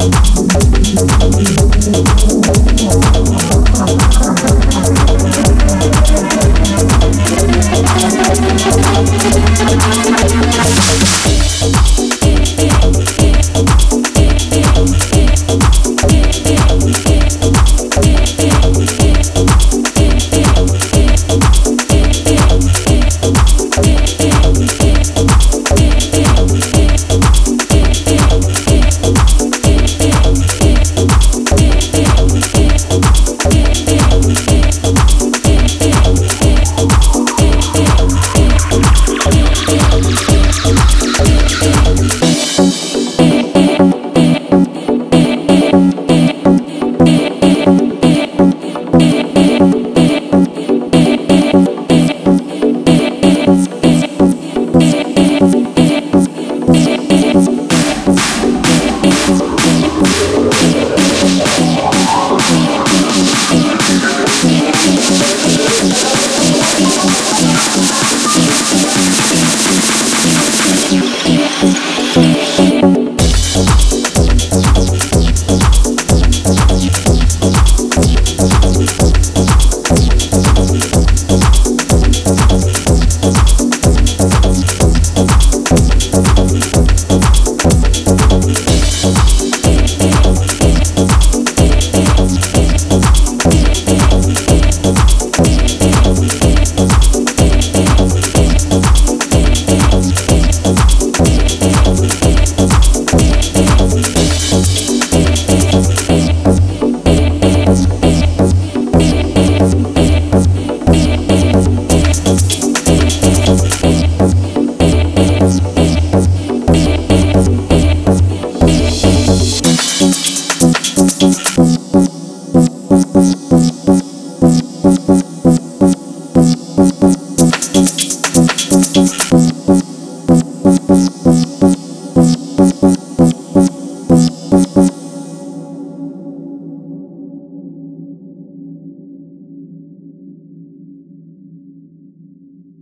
もう一度も。